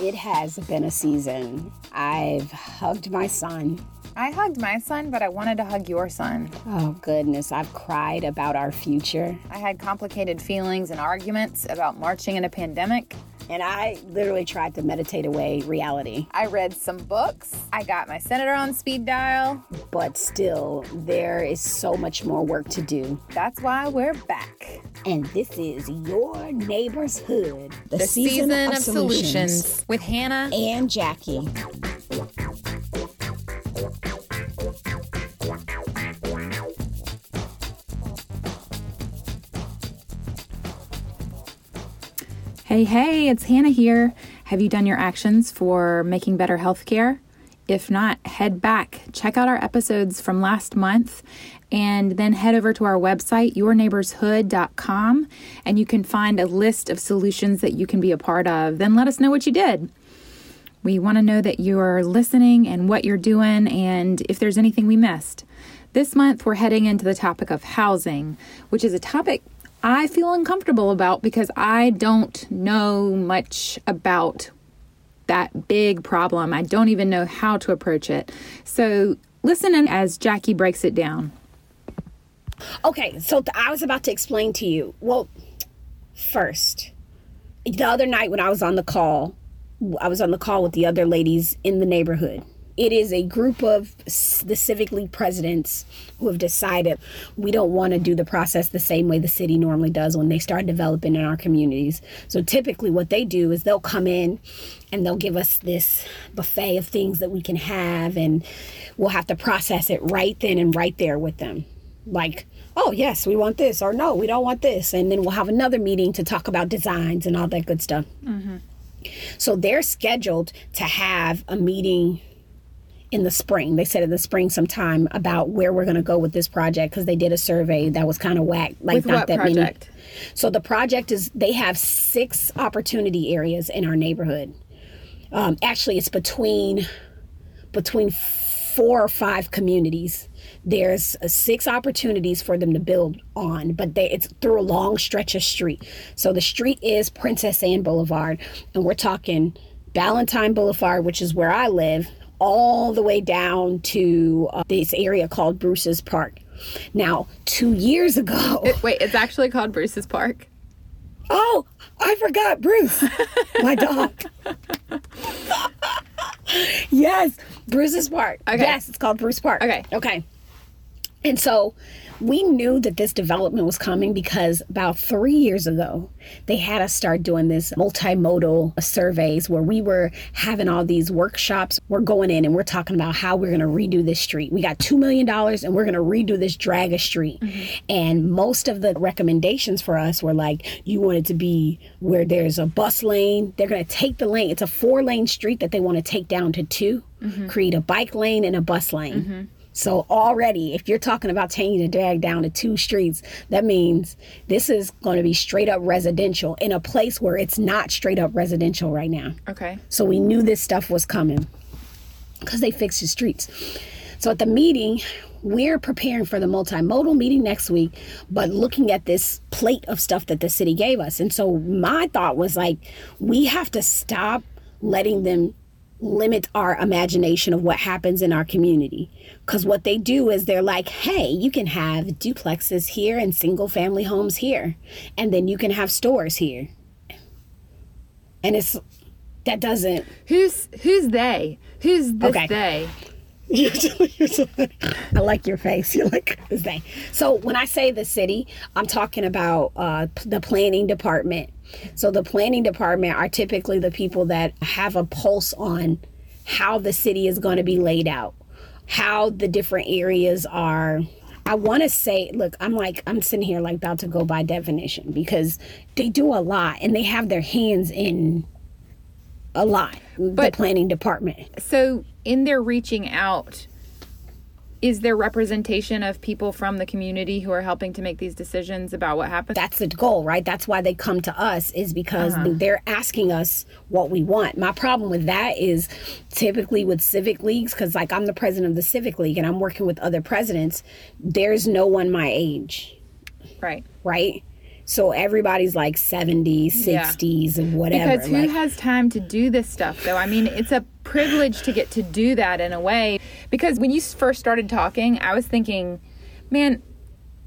It has been a season. I've hugged my son. I hugged my son, but I wanted to hug your son. Oh, goodness. I've cried about our future. I had complicated feelings and arguments about marching in a pandemic. And I literally tried to meditate away reality. I read some books. I got my senator on speed dial. But still, there is so much more work to do. That's why we're back. And this is Your Neighbor's Hood, the, the season, season, of, of solutions. solutions with Hannah and Jackie. Hey, hey, it's Hannah here. Have you done your actions for making better healthcare? If not, head back, check out our episodes from last month, and then head over to our website, yourneighborshood.com, and you can find a list of solutions that you can be a part of. Then let us know what you did. We want to know that you're listening and what you're doing, and if there's anything we missed. This month, we're heading into the topic of housing, which is a topic I feel uncomfortable about because I don't know much about that big problem. I don't even know how to approach it. So, listen in as Jackie breaks it down. Okay, so th- I was about to explain to you. Well, first, the other night when I was on the call, I was on the call with the other ladies in the neighborhood it is a group of the Civic League presidents who have decided we don't want to do the process the same way the city normally does when they start developing in our communities. So typically, what they do is they'll come in and they'll give us this buffet of things that we can have, and we'll have to process it right then and right there with them. Like, oh, yes, we want this, or no, we don't want this. And then we'll have another meeting to talk about designs and all that good stuff. Mm-hmm. So they're scheduled to have a meeting in the spring. They said in the spring sometime about where we're going to go with this project because they did a survey that was kind of whack. Like with not that project? many. So the project is they have six opportunity areas in our neighborhood. Um, actually, it's between between four or five communities. There's uh, six opportunities for them to build on, but they, it's through a long stretch of street. So the street is Princess Anne Boulevard, and we're talking Ballentine Boulevard, which is where I live, all the way down to uh, this area called Bruce's Park. Now, two years ago. It, wait, it's actually called Bruce's Park? Oh, I forgot Bruce, my dog. yes, Bruce's Park. Okay. Yes, it's called Bruce Park. Okay. Okay. And so we knew that this development was coming because about three years ago, they had us start doing this multimodal surveys where we were having all these workshops. We're going in and we're talking about how we're going to redo this street. We got $2 million and we're going to redo this Draga Street. Mm-hmm. And most of the recommendations for us were like, you want it to be where there's a bus lane. They're going to take the lane. It's a four lane street that they want to take down to 2 mm-hmm. create a bike lane and a bus lane. Mm-hmm. So already, if you're talking about changing the drag down to two streets, that means this is going to be straight up residential in a place where it's not straight up residential right now. Okay. So we knew this stuff was coming because they fixed the streets. So at the meeting, we're preparing for the multimodal meeting next week, but looking at this plate of stuff that the city gave us. And so my thought was like, we have to stop letting them limit our imagination of what happens in our community. Because what they do is they're like, hey, you can have duplexes here and single family homes here, and then you can have stores here. And it's that doesn't. Who's who's they? Who's this okay. they? I like your face. You're like who's they? So when I say the city, I'm talking about uh, the planning department so the planning department are typically the people that have a pulse on how the city is going to be laid out, how the different areas are. I want to say, look, I'm like, I'm sitting here like about to go by definition because they do a lot and they have their hands in a lot, but, the planning department. So, in their reaching out, is there representation of people from the community who are helping to make these decisions about what happens? That's the goal, right? That's why they come to us is because uh-huh. they're asking us what we want. My problem with that is typically with civic leagues cuz like I'm the president of the civic league and I'm working with other presidents, there's no one my age. Right. Right? So everybody's like 70s, Yeah. 60s, and whatever. Because who like- has time to do this stuff, though? I mean, it's a privilege to get to do that in a way. Because when you first started talking, I was thinking, man,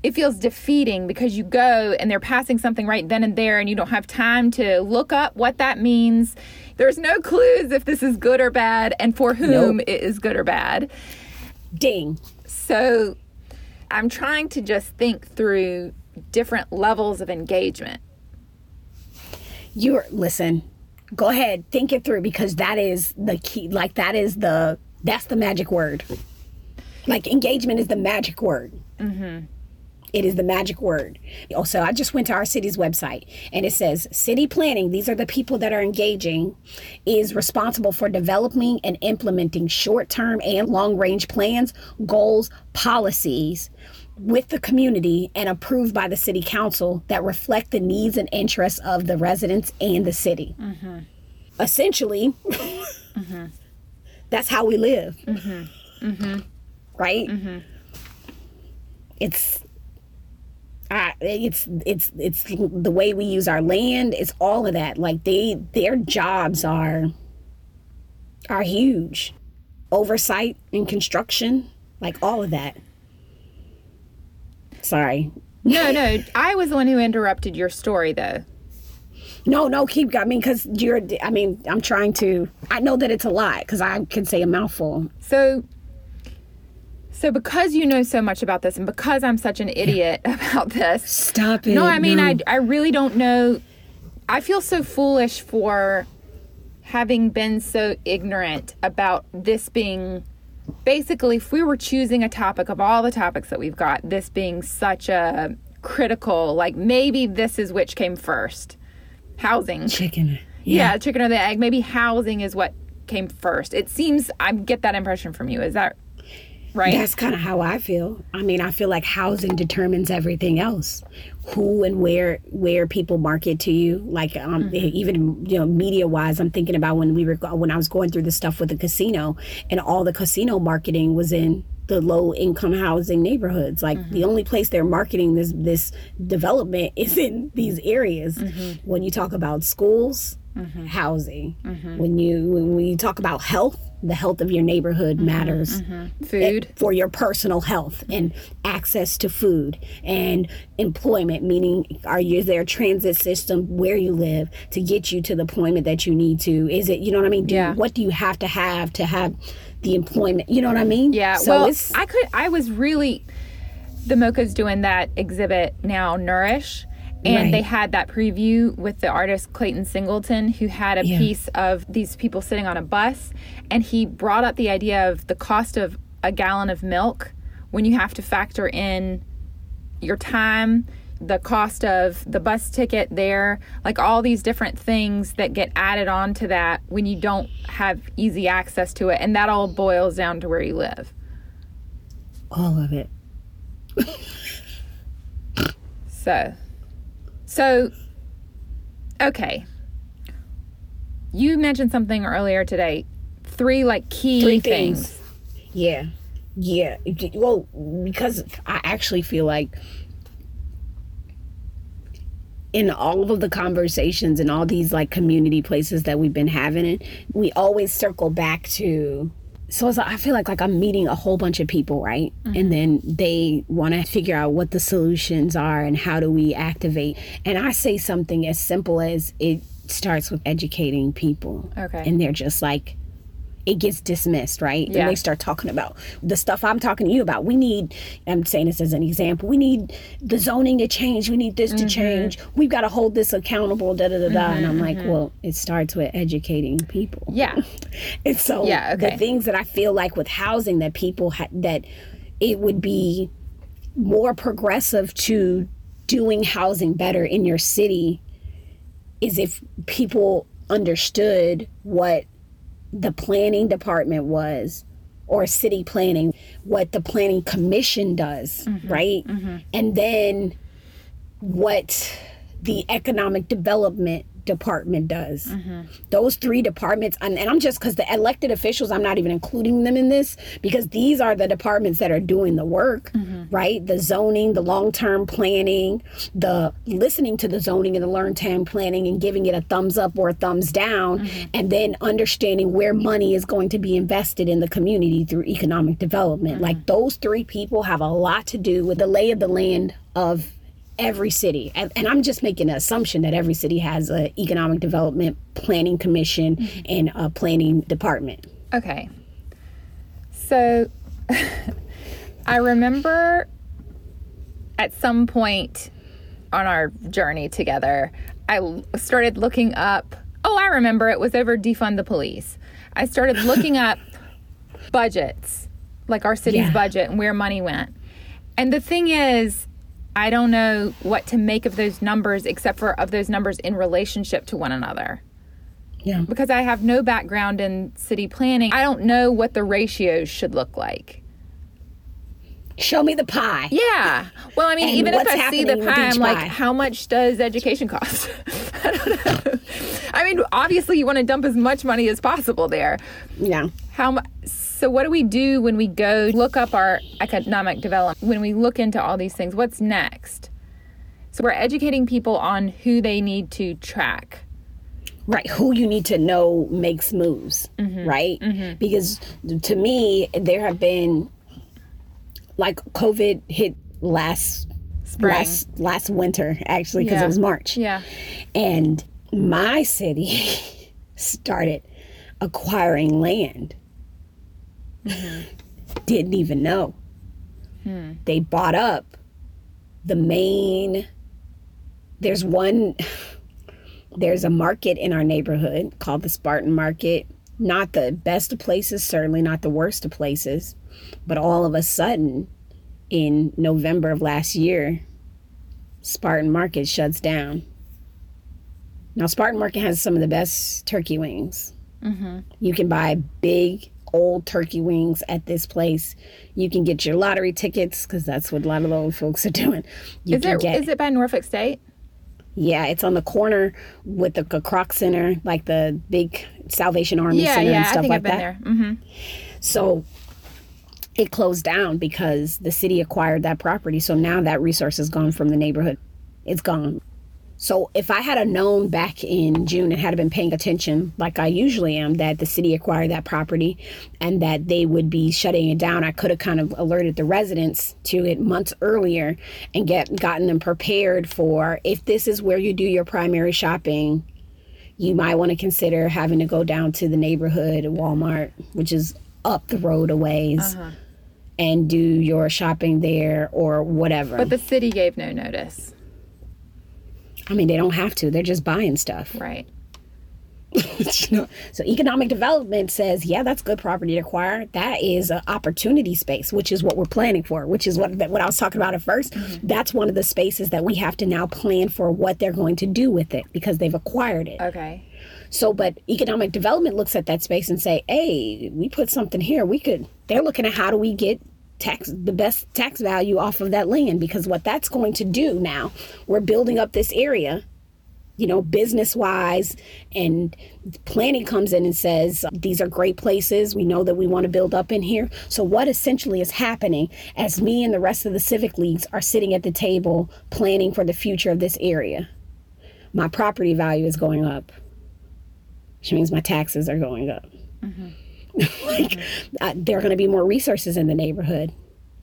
it feels defeating because you go and they're passing something right then and there, and you don't have time to look up what that means. There's no clues if this is good or bad, and for whom Nope. it is good or bad. ding. So I'm trying to just think through different levels of engagement. You're listen. Go ahead, think it through because that is the key. Like that is the that's the magic word. Like engagement is the magic word. Mm-hmm. It is the magic word. Also, I just went to our city's website and it says city planning, these are the people that are engaging, is responsible for developing and implementing short term and long range plans, goals, policies with the community and approved by the city council that reflect the needs and interests of the residents and the city. Mm-hmm. Essentially, mm-hmm. that's how we live. Mm-hmm. Right? It's I, it's it's it's the way we use our land. It's all of that. Like they their jobs are are huge. Oversight and construction, like all of that. Sorry. No, no, I was the one who interrupted your story, though. No, no, keep. I mean, because you're. I mean, I'm trying to. I know that it's a lot because I can say a mouthful. So, so because you know so much about this, and because I'm such an idiot about this, Stop it. no, I mean, I, I really don't know. I feel so foolish for having been so ignorant about this being basically, if we were choosing a topic of all the topics that we've got, this being such a critical, like maybe this is which came first housing. chicken. Yeah. chicken or the egg. Maybe housing is what came first. It seems I get that impression from you. Is that right? That's kind of how I feel. I mean, I feel like housing determines everything else. Who and where where people market to you, like um, Mm-hmm. even you know media wise. I'm thinking about when we were when I was going through the stuff with the casino, and all the casino marketing was in the low income housing neighborhoods. Like Mm-hmm. the only place they're marketing this this development is in these areas. Mm-hmm. When you talk about schools, housing. When you when you talk about health, the health of your neighborhood Mm-hmm. matters Food. for your personal health and access to food and employment meaning are you is there a transit system where you live to get you to the employment that you need to is it you know what i mean do, Yeah. what do you have to have to have the employment you know what i mean Yeah. so well, I could. I was really. The MOCA's doing that exhibit now, Nourish, and Right. they had that preview with the artist Clayton Singleton, who had a Yeah. piece of these people sitting on a bus, and he brought up the idea of the cost of a gallon of milk when you have to factor in your time the cost of the bus ticket there like all these different things that get added on to that when you don't have easy access to it and that all boils down to where you live all of it So, so, okay. You mentioned something earlier today. Three like key Three things. things. yeah yeah well because i actually feel like in all of the conversations and all these like community places that we've been having we always circle back to so it's like, i feel like like i'm meeting a whole bunch of people right? And then they want to figure out what the solutions are and how do we activate. And i say something as simple as it starts with educating people. Okay. and they're just like it gets dismissed, right? Yeah. And they start talking about the stuff I'm talking to you about. We need, I'm saying this as an example, we need the zoning to change. We need this Mm-hmm. to change. We've got to hold this accountable, da da da da. And I'm like, well, it starts with educating people. Yeah. And so Yeah, okay. the things that I feel like with housing that people ha- that it would be more progressive to doing housing better in your city is if people understood what the planning department was or city planning what the planning commission does mm-hmm. right? Mm-hmm. And then what the economic development department does. Mm-hmm. Those three departments, and, and I'm just because the elected officials, I'm not even including them in this because these are the departments that are doing the work, mm-hmm. right? The zoning, the long term planning, the listening to the zoning and the long term planning and giving it a thumbs up or a thumbs down, mm-hmm. and then understanding where money is going to be invested in the community through economic development. Like those three people have a lot to do with the lay of the land of every city and, and i'm just making an assumption that every city has an economic development planning commission mm-hmm. and a planning department Okay. So I remember at some point on our journey together, i started looking up. Oh, I remember it was over defund the police. I started looking up budgets, like our city's Yeah. budget and where money went. And the thing is, I don't know what to make of those numbers except for of those numbers in relationship to one another yeah because I have no background in city planning, I don't know what the ratios should look like. show me the pie Yeah. Well, I mean, And even if I see the pie, I'm like, pie? how much does education cost? I don't know. I mean, obviously, you want to dump as much money as possible there. yeah How much? So, what do we do when we go look up our economic development? When we look into all these things, what's next? So, we're educating people on who they need to track. right who you need to know makes moves mm-hmm. right mm-hmm. because to me there have been like covid hit last Spring. last last winter actually because Yeah. it was march Yeah. and my city started acquiring land Mm-hmm. didn't even know. Hmm. They bought up the main there's one there's a market in our neighborhood called the spartan market. Not the best of places certainly not the worst of places but all of a sudden in november of last year spartan market shuts down. Now, Spartan Market has some of the best turkey wings. Mm-hmm. You can buy big, old turkey wings at this place. You can get your lottery tickets because that's what a lot of the old folks are doing. You Is it, get, is it by Norfolk State? yeah, it's on the corner with the Kroc Center, like the big Salvation Army Yeah, Center yeah. and I stuff think like I've been that. there. Mm-hmm. So it closed down because the city acquired that property. So now that resource is gone from the neighborhood. It's gone. So if I had a known back in June and had been paying attention like I usually am that the city acquired that property and that they would be shutting it down, I could have kind of alerted the residents to it months earlier and get gotten them prepared for if this is where you do your primary shopping, you might want to consider having to go down to the neighborhood Walmart, which is up the road a ways, uh-huh. and do your shopping there or whatever. But the city gave no notice. I mean, they don't have to. They're just buying stuff. Right. you know? So economic development says, yeah, that's good property to acquire. That is an opportunity space, which is what we're planning for, which is what what I was talking about at 1st mm-hmm. That's one of the spaces that we have to now plan for what they're going to do with it because they've acquired it. Okay. So, but economic development looks at that space and say, hey, we put something here. We could, they're looking at how do we get tax, the best tax value off of that land because what that's going to do now, we're building up this area, you know, business wise, and planning comes in and says, these are great places. We know that we want to build up in here. So, what essentially is happening as me and the rest of the civic leagues are sitting at the table planning for the future of this area? My property value is going up which means my taxes are going up. Mm-hmm. like, uh, there are going to be more resources in the neighborhood,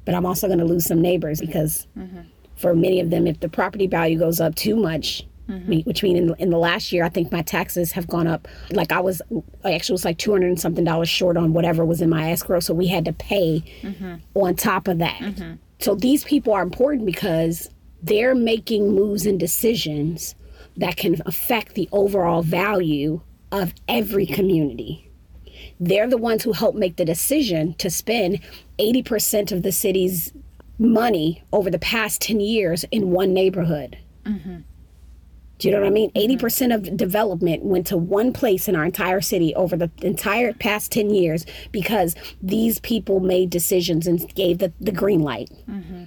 but I'm also going to lose some neighbors because mm-hmm. for many of them, if the property value goes up too much, mm-hmm. me- which means in, in the last year, I think my taxes have gone up. Like I was, I actually was like 200 and something dollars short on whatever was in my escrow. So we had to pay mm-hmm. on top of that. So these people are important because they're making moves and decisions that can affect the overall value of every community. They're the ones who help make the decision to spend 80% of the city's money over the past 10 years in one neighborhood. Mm-hmm. Do you know what I mean? Mm-hmm. 80% of development went to one place in our entire city over the entire past 10 years because these people made decisions and gave the, the green light. Mm-hmm.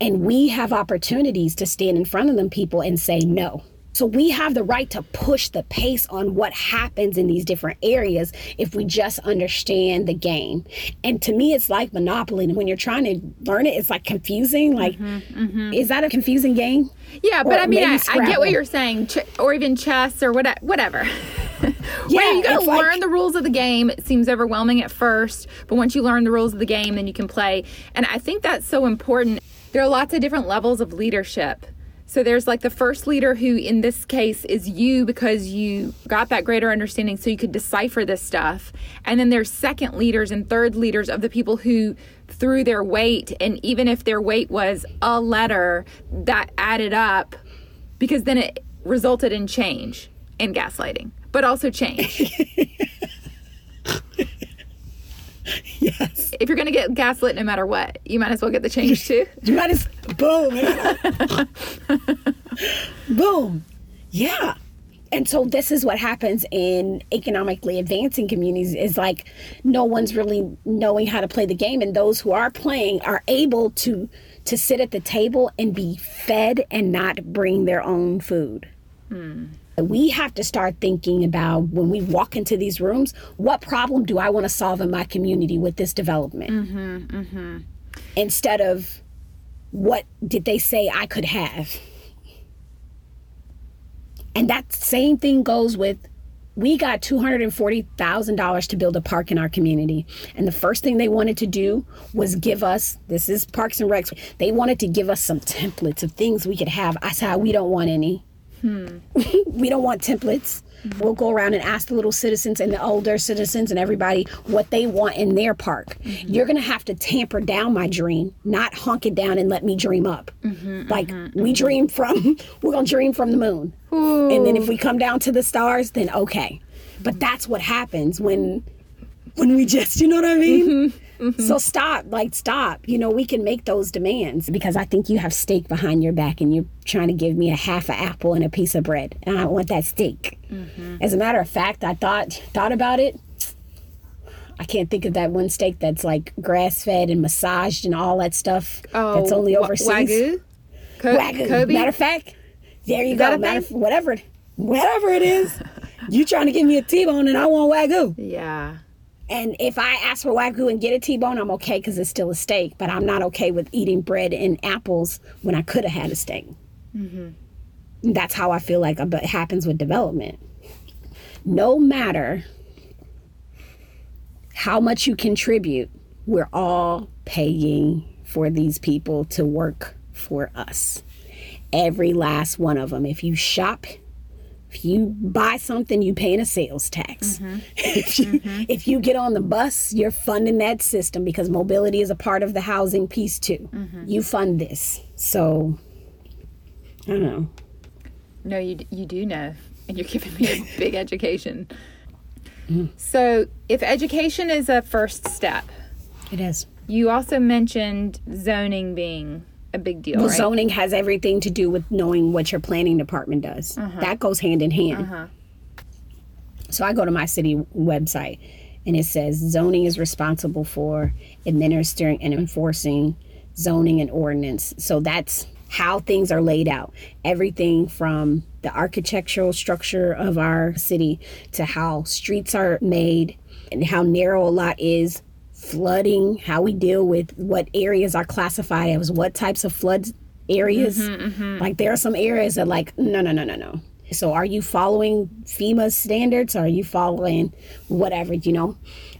And we have opportunities to stand in front of them people and say no. So we have the right to push the pace on what happens in these different areas if we just understand the game. And to me, it's like Monopoly. And when you're trying to learn it, it's like confusing. Like, mm-hmm, mm-hmm. is that a confusing game? Yeah, but Or I mean, I, I get what you're saying, ch- or even chess or what, whatever. Yeah, you got to like- learn the rules of the game. It seems overwhelming at first, but once you learn the rules of the game, then you can play. And I think that's so important. There are lots of different levels of leadership. So there's like the first leader who, in this case, is you because you got that greater understanding so you could decipher this stuff. And then there's second leaders and third leaders of the people who threw their weight. And even if their weight was a letter, that added up because then it resulted in change and gaslighting, but also change. Yes. if you're going to get gaslit no matter what, you might as well get the change too. You might as boom. boom. Yeah. And so this is what happens in economically advancing communities is like no one's really knowing how to play the game and those who are playing are able to to sit at the table and be fed and not bring their own food. Hmm. We have to start thinking about when we walk into these rooms, what problem do I want to solve in my community with this development? Mm-hmm, mm-hmm. Instead of what did they say I could have? And that same thing goes with we got $240,000 to build a park in our community. And the first thing they wanted to do was give us this is Parks and Recs. They wanted to give us some templates of things we could have. I said, we don't want any. Hmm. we don't want templates. We'll go around and ask the little citizens and the older citizens and everybody what they want in their park. Mm-hmm. You're going to have to tamper down my dream, not honk it down and let me dream up. Mm-hmm, like mm-hmm, we dream from, we're going to dream from the moon. And then if we come down to the stars, then okay. But that's what happens when when we just, you know what I mean? Mm-hmm. So stop, like stop. You know, we can make those demands because I think you have steak behind your back and you're trying to give me a half an apple and a piece of bread, and I want that steak. Mm-hmm. As a matter of fact, I thought thought about it. I can't think of that one steak that's like grass fed and massaged and all that stuff. Oh, that's only overseas. Wagyu? Co- Wagyu. Kobe? Matter of fact, there you that go. a Matter of, whatever, whatever it is, you trying to give me a T-bone and I want wagyu. yeah. And if I ask for wagyu and get a T-bone, I'm okay because it's still a steak. But I'm not okay with eating bread and apples when I could have had a steak. Mm-hmm. That's how I feel like it happens with development. No matter how much you contribute, we're all paying for these people to work for us. Every last one of them. If you shop, if you buy something, you paying a sales tax. Mm-hmm. if you mm-hmm. if you get on the bus, you're funding that system because mobility is a part of the housing piece too. Mm-hmm. You fund this. So I don't know. No, you you do know, and you're giving me a big education. Mm. So, if education is a first step, It is. you also mentioned zoning being a big deal, Well, right? zoning has everything to do with knowing what your planning department does. Uh-huh. That goes hand in hand. Uh-huh. So I go to my city website and it says zoning is responsible for administering and enforcing zoning and ordinance. So that's how things are laid out. Everything from the architectural structure of our city to how streets are made and how narrow a lot is, flooding, how we deal with what areas are classified as what types of flood areas. Like there are some areas that like no no no no no. So are you following FEMA standards? Are you following whatever, you know?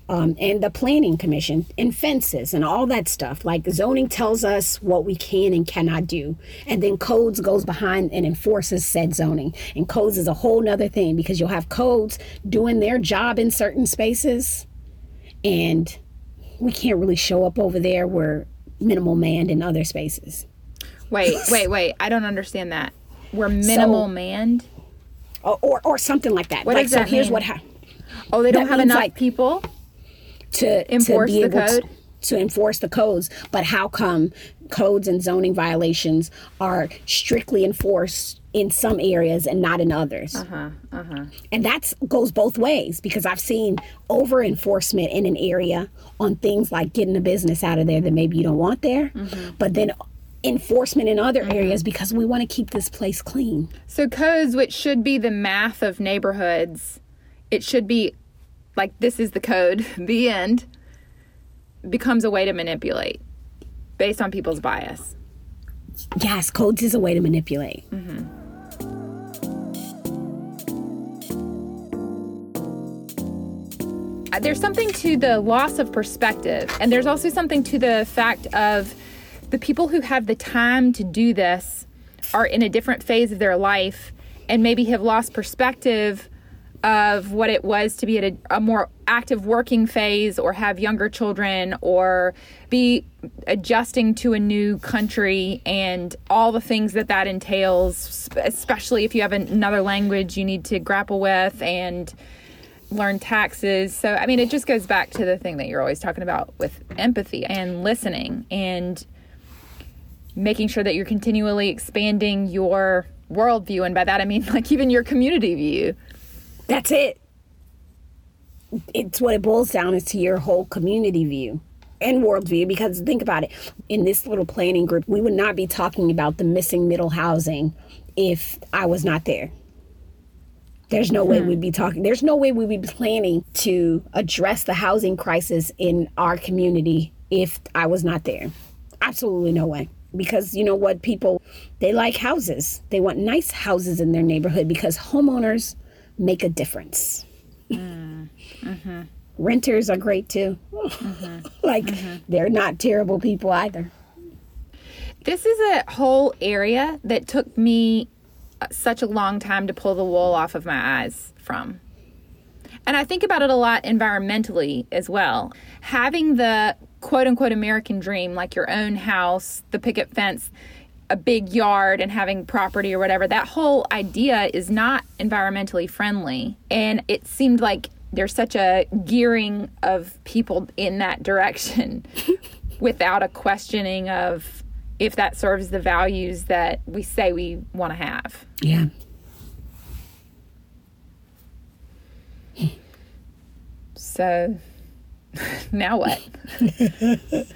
Um, and the planning commission and fences and all that stuff. Like zoning tells us what we can and cannot do. And then codes goes behind and enforces said zoning. And codes is a whole nother thing because you'll have codes doing their job in certain spaces and we can't really show up over there. We're minimal manned in other spaces. Wait, wait, wait. I don't understand that. We're minimal So- manned. Or, or, or something like that. What like does so that here's mean? what happened. Oh, they don't That have enough like- people. to Enforce to the able to- code? To, enforce the codes, but how come codes and zoning violations are strictly enforced in some areas and not in others? Uh-huh, uh-huh. And that goes both ways because I've seen over enforcement in an area on things like getting a business out of there that maybe you don't want there, Mm-hmm. but then enforcement in other areas because we want to keep this place clean. So codes, which should be the math of neighborhoods, it should be like this is the code, the end, becomes a way to manipulate based on people's bias. Yes, codes is a way to manipulate. Uh, There's something to the loss of perspective, and there's also something to the fact of the people who have the time to do this are in a different phase of their life and maybe have lost perspective of what it was to be at a, a more active working phase or have younger children or be adjusting to a new country and all the things that that entails especially if you have another language you need to grapple with and learn taxes. So i mean it just goes back to the thing that you're always talking about with empathy and listening and making sure that you're continually expanding your worldview. And by that i mean like even your community view That's it. It's what it boils down is to your whole community view and worldview. Because think about it, in this little planning group, we would not be talking about the missing middle housing if I was not there. There's no way hmm. we'd be talking. There's no way we'd be planning to address the housing crisis in our community if I was not there. Absolutely no way. Because you know what? People, they like houses. They want nice houses in their neighborhood because homeowners make a difference. Mm-hmm. Mm-hmm. Renters are great too. Mm-hmm. like, they're not terrible people either. This is a whole area that took me uh, such a long time to pull the wool off of my eyes from. And I think about it a lot environmentally as well. Having the quote unquote American dream, like your own house, the picket fence, a big yard, and having property or whatever, that whole idea is not environmentally friendly. And it seemed like there's such a gearing of people in that direction without a questioning of if that serves the values that we say we want to have. Yeah. So now what?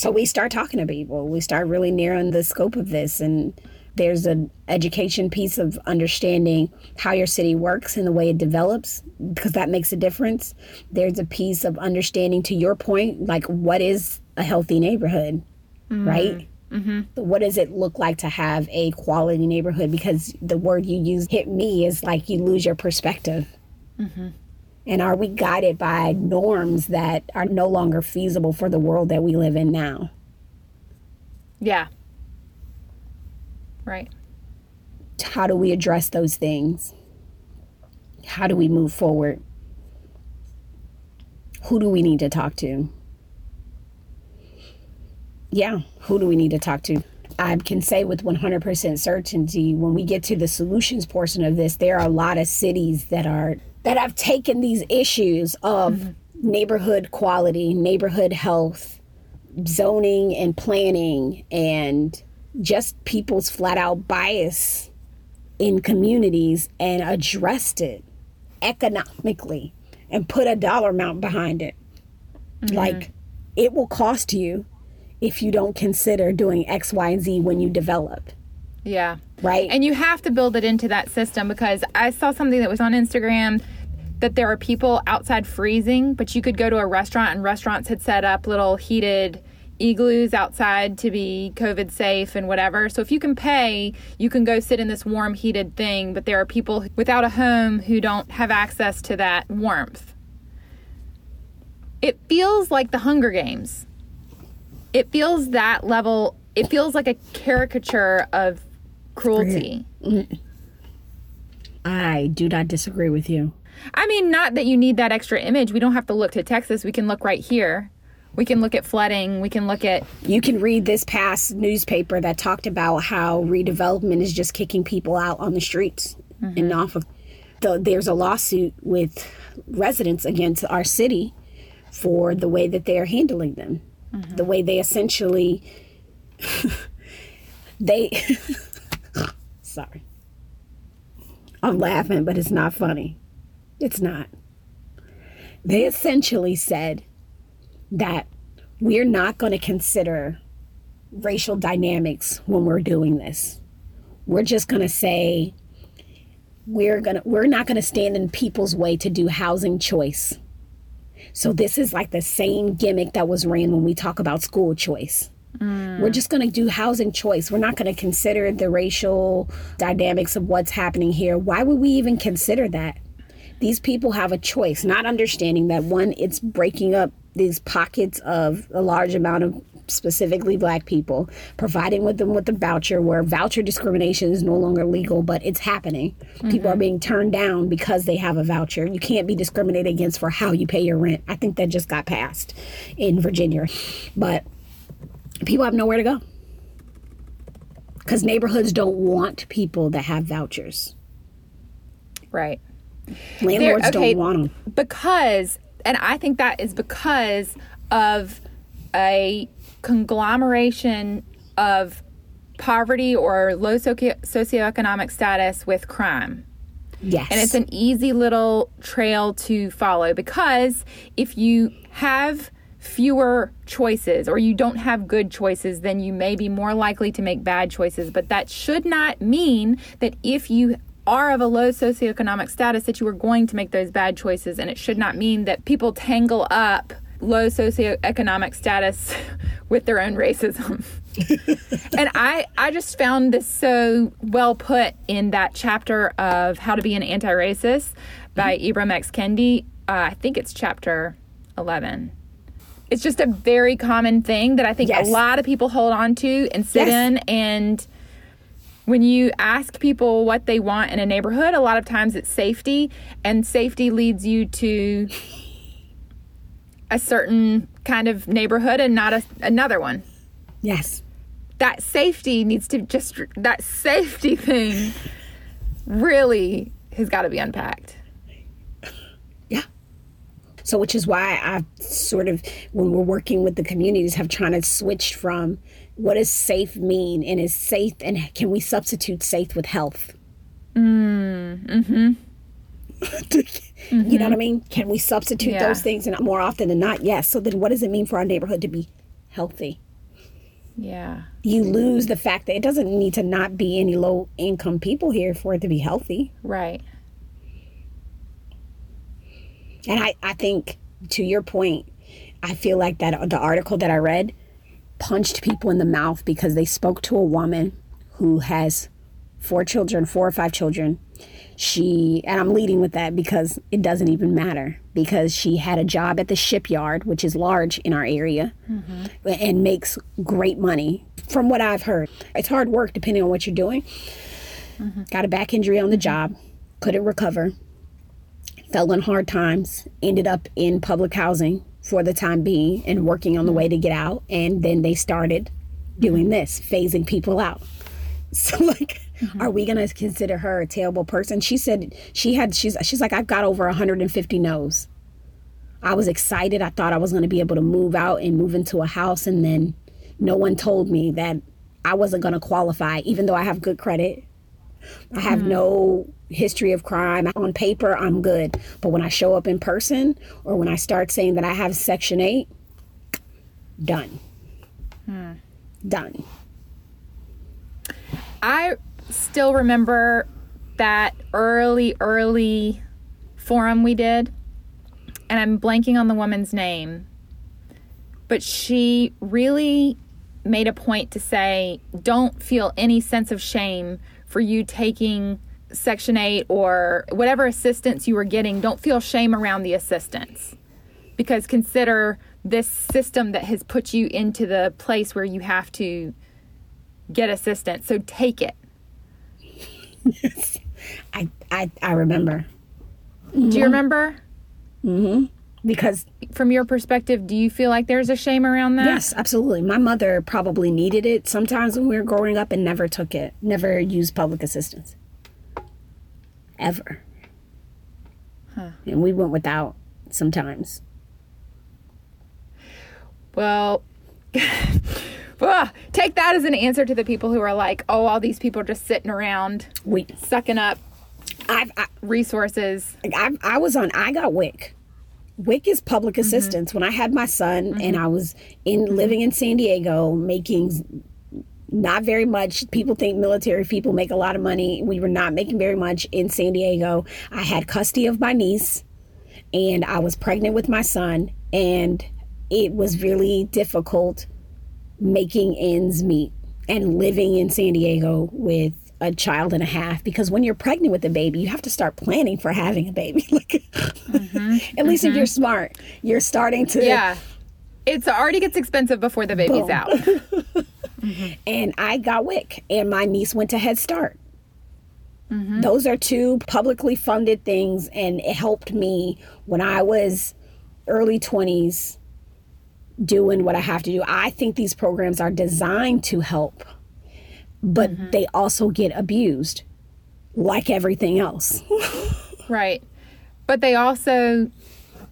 So we start talking to people. We start really narrowing the scope of this and there's an education piece of understanding how your city works and the way it develops because that makes a difference. There's a piece of understanding to your point like what is a healthy neighborhood, right? Mm-hmm. What does it look like to have a quality neighborhood? Because the word you use hit me is like you lose your perspective. And are we guided by norms that are no longer feasible for the world that we live in now? Yeah. Right. How do we address those things? How do we move forward? Who do we need to talk to? Yeah, who do we need to talk to? I can say with 100% certainty when we get to the solutions portion of this, there are a lot of cities that are that I've taken these issues of mm-hmm. neighborhood quality, neighborhood health, zoning and planning and just people's flat out bias in communities and addressed it economically and put a dollar amount behind it. Mm-hmm. Like it will cost you if you don't consider doing X, Y, and Z when you develop, Yeah. right? And you have to build it into that system because I saw something that was on Instagram that there are people outside freezing, but you could go to a restaurant and restaurants had set up little heated igloos outside to be COVID safe and whatever. So if you can pay, you can go sit in this warm heated thing, but there are people without a home who don't have access to that warmth. It feels like the Hunger Games. It feels that level, it feels like a caricature of cruelty. I do not disagree with you. I mean, not that you need that extra image. We don't have to look to Texas. We can look right here. We can look at flooding. We can look at You can read this past newspaper that talked about how redevelopment is just kicking people out on the streets and mm-hmm. off of. The, there's a lawsuit with residents against our city for the way that they are handling them, mm-hmm. the way they essentially they. sorry, I'm laughing, but it's not funny. It's not. They essentially said that we're not going to consider racial dynamics when we're doing this. We're just going to say we're going to we're not going to stand in people's way to do housing choice. So this is like the same gimmick that was ran when we talk about school choice. Mm. We're just going to do housing choice. We're not going to consider the racial dynamics of what's happening here. Why would we even consider that? These people have a choice, not understanding that one, it's breaking up these pockets of a large amount of specifically black people, providing with them with a voucher where voucher discrimination is no longer legal, but it's happening. People are mm-hmm. being turned down because they have a voucher. You can't be discriminated against for how you pay your rent. I think that just got passed in Virginia. But people have nowhere to go because neighborhoods don't want people that have vouchers. Right. Landlords okay. don't want them. because and i think that is because of a conglomeration of poverty or low socio- socioeconomic status with crime Yes. and it's an easy little trail to follow because if you have fewer choices or you don't have good choices then you may be more likely to make bad choices but that should not mean that if you are of a low socioeconomic status that you are going to make those bad choices and it should not mean that people tangle up low socioeconomic status with their own racism and I, I just found this so well put in that chapter of How to Be an Anti-Racist by Ibram X. Kendi. Uh, I think it's chapter 11. It's just a very common thing that I think Yes. a lot of people hold on to and sit Yes. in. And when you ask people what they want in a neighborhood, a lot of times it's safety, and safety leads you to a certain kind of neighborhood and not a, another one yes. that safety needs to just that safety thing really has got to be unpacked. Yeah. So, which is why I sort of, when we're working with the communities, have trying to switch from what does safe mean, and is safe, and can we substitute safe with health? Mm. Mm-hmm. you know what I mean? Can we substitute Yeah. those things? And more often than not, yes. So then, what does it mean for our neighborhood to be healthy? Yeah. You lose the fact that it doesn't need to not be any low income people here for it to be healthy. Right. And I, I think to your point, I feel like that the article that I read punched people in the mouth because they spoke to a woman who has four children, four or five children. She, and I'm leading with that because it doesn't even matter because she had a job at the shipyard, which is large in our area mm-hmm. and makes great money from what I've heard. It's hard work depending on what you're doing. Mm-hmm. Got a back injury on the mm-hmm. job, couldn't recover fell in hard times, ended up in public housing for the time being and working on the way to mm-hmm. get out. And then they started doing mm-hmm. this, phasing people out. So like, mm-hmm. are we gonna consider her a terrible person? She said she had she's she's like, I've got over 150 no's. I was excited. I thought I was gonna be able to move out and move into a house and then no one told me that I wasn't gonna qualify, even though I have good credit. I have no history of crime. On paper, I'm good. But when I show up in person or when I start saying that I have Section 8, done. Hmm. Done. I still remember that early, early forum we did, and I'm blanking on the woman's name, but she really made a point to say, don't feel any sense of shame for you taking Section 8 or whatever assistance you were getting. Don't feel shame around the assistance because consider this system that has put you into the place where you have to get assistance. So take it. I, I, I remember Do you remember? Mm hmm because, From your perspective, do you feel like there's a shame around that? yes, absolutely. My mother probably needed it sometimes when we were growing up and never took it, never used public assistance. Ever. And we went without sometimes. Well, take that as an answer to the people who are like, oh, all these people are just sitting around We, sucking up I've, I, resources. I, I was on, I got WIC. WIC is public mm-hmm. assistance. When I had my son mm-hmm. and I was in living in San Diego making not very much. People think military people make a lot of money. We were not making very much in San Diego. I had custody of my niece and I was pregnant with my son and it was really difficult making ends meet and living in San Diego with a child and a half because when you're pregnant with a baby, you have to start planning for having a baby. like, mm-hmm. at least if you're mm-hmm. smart, you're starting to. Yeah. It's already gets expensive before the baby's Boom. out. Mm-hmm. And I got WIC, and my niece went to Head Start. Mm-hmm. Those are two publicly funded things, and it helped me when I was early 20s doing what I have to do. I think these programs are designed to help, but mm-hmm. they also get abused like everything else. Right. But they also,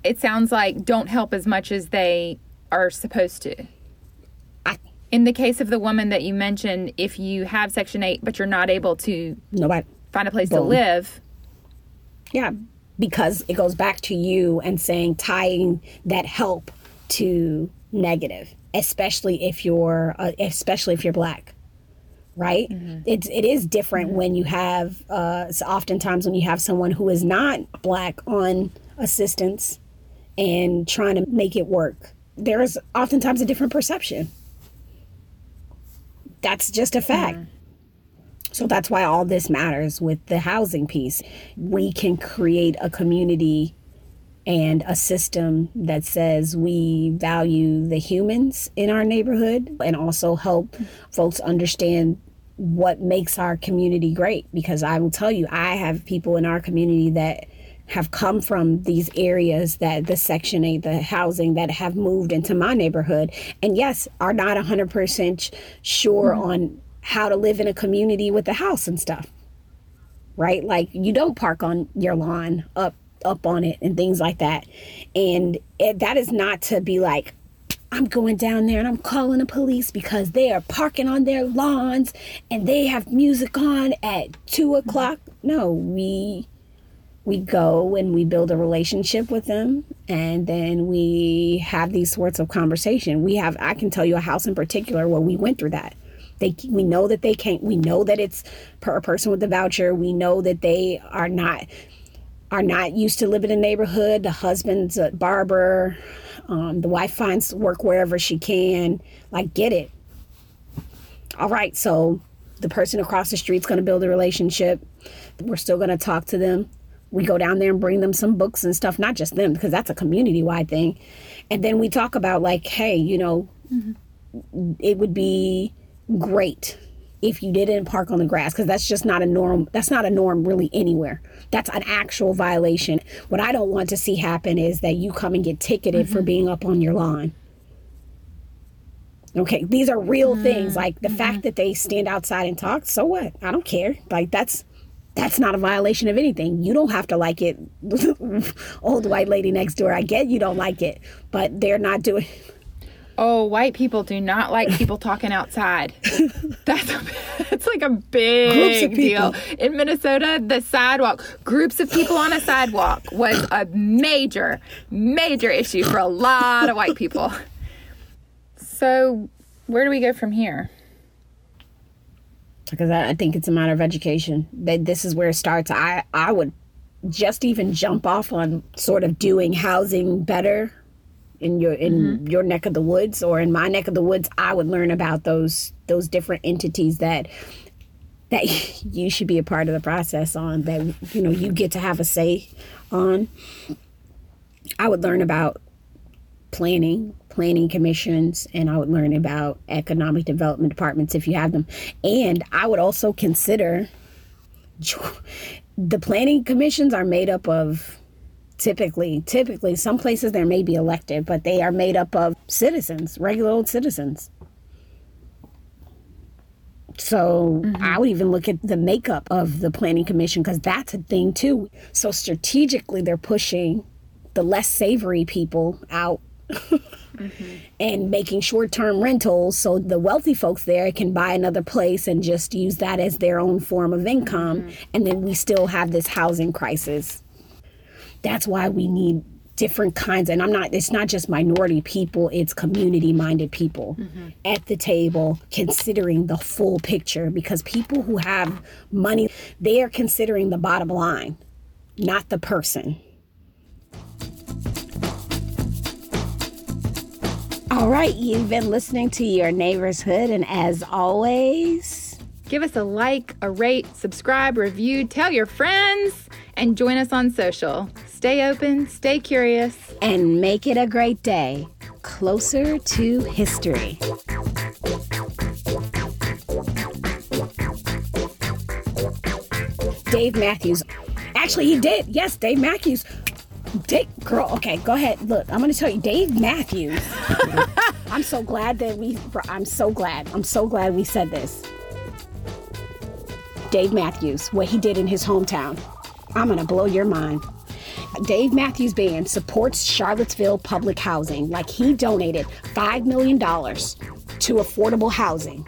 it sounds like, don't help as much as they are supposed to. In the case of the woman that you mentioned, if you have Section 8, but you're not able to nobody. find a place to live, Yeah, because it goes back to you and saying tying that help to negative, especially if you're uh, especially if you're black. Right? It's it is different when you have uh oftentimes when you have someone who is not black on assistance and trying to make it work. There is oftentimes a different perception. That's just a fact. Mm-hmm. So that's why all this matters with the housing piece. We can create a community and a system that says we value the humans in our neighborhood and also help folks understand what makes our community great. Because I will tell you, I have people in our community that have come from these areas that the Section 8, the housing that have moved into my neighborhood, and yes, are not 100% sure mm-hmm. on how to live in a community with a house and stuff. Right? Like you don't park on your lawn up up on it and things like that. And it, that is not to be like I'm going down there and I'm calling the police because they are parking on their lawns and they have music on at two mm-hmm. o'clock. No, we we go and we build a relationship with them and then we have these sorts of conversation. We have i can tell you a house in particular where we went through that. They we know that they can't we know that it's per a person with the voucher. We know that they are not are not used to living in the neighborhood. The husband's a barber. Um, the wife finds work wherever she can. Like get it. All right so the person across the street's going to build a relationship. We're still going to talk to them we go down there and bring them some books and stuff not just them because that's a community wide thing. And then we talk about like hey you know it would be great if you didn't park on the grass because that's just not a norm that's not a norm really anywhere. That's an actual violation. What i don't want to see happen is that you come and get ticketed for mm-hmm. being up on your lawn. Okay these are real things mm-hmm. like the fact mm-hmm. that they stand outside and talk so what? I don't care. Like that's that's not a violation of anything you don't have to like it old white lady next door i get you don't like it but they're not doing oh, white people do not like people talking outside. That's a, that's like a big deal. In Minnesota, the sidewalk, groups of people on a sidewalk was a major, major issue for a lot of white people. So, where do we go from here? Because I, I think it's a matter of education. That this is where it starts. I I would just even jump off on sort of doing housing better in your in mm-hmm. your neck of the woods or in my neck of the woods. I would learn about those those different entities that that you should be a part of the process on that you know you get to have a say on. I would learn about planning, planning commissions, and I would learn about economic development departments if you have them. And I would also consider the planning commissions are made up of typically, typically, some places there may be elected, but they are made up of citizens, regular old citizens. So I mm-hmm. would even look at the makeup of the planning commission because that's a thing too. So strategically, they're pushing the less savory people out Mm-hmm. and making short-term rentals so the wealthy folks there can buy another place and just use that as their own form of income. Mm-hmm. And then we still have this housing crisis. That's why we need different kinds and i'm not it's not just minority people it's community minded people mm-hmm. at the table considering the full picture because people who have money they are considering the bottom line not the person all right you've been listening to your neighbor's hood and as always Give us a like, a rate, subscribe, review, tell your friends, and join us on social. Stay open, stay curious. and make it a great day closer to history. Dave Matthews. Actually, he did. Yes, Dave Matthews. Dave, girl, okay, go ahead. Look, I'm going to tell you, Dave Matthews. I'm so glad that we, I'm so glad. I'm so glad we said this. Dave Matthews, what he did in his hometown. I'm going to blow your mind. Dave Matthews Band supports Charlottesville public housing. Like he donated $5 million to affordable housing.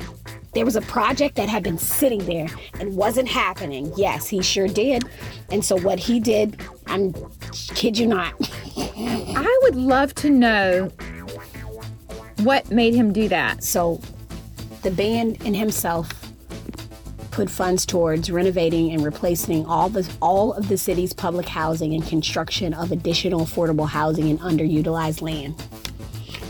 There was a project that had been sitting there and wasn't happening. Yes, he sure did. And so what he did, I'm kid you not. I would love to know what made him do that. So the band and himself put funds towards renovating and replacing all the all of the city's public housing and construction of additional affordable housing in underutilized land.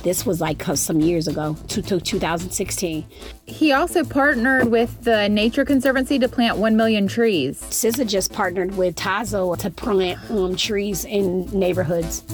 This was like uh, some years ago, to, to 2016. He also partnered with the Nature Conservancy to plant 1 million trees. SZA just partnered with Tazo to plant um, trees in neighborhoods.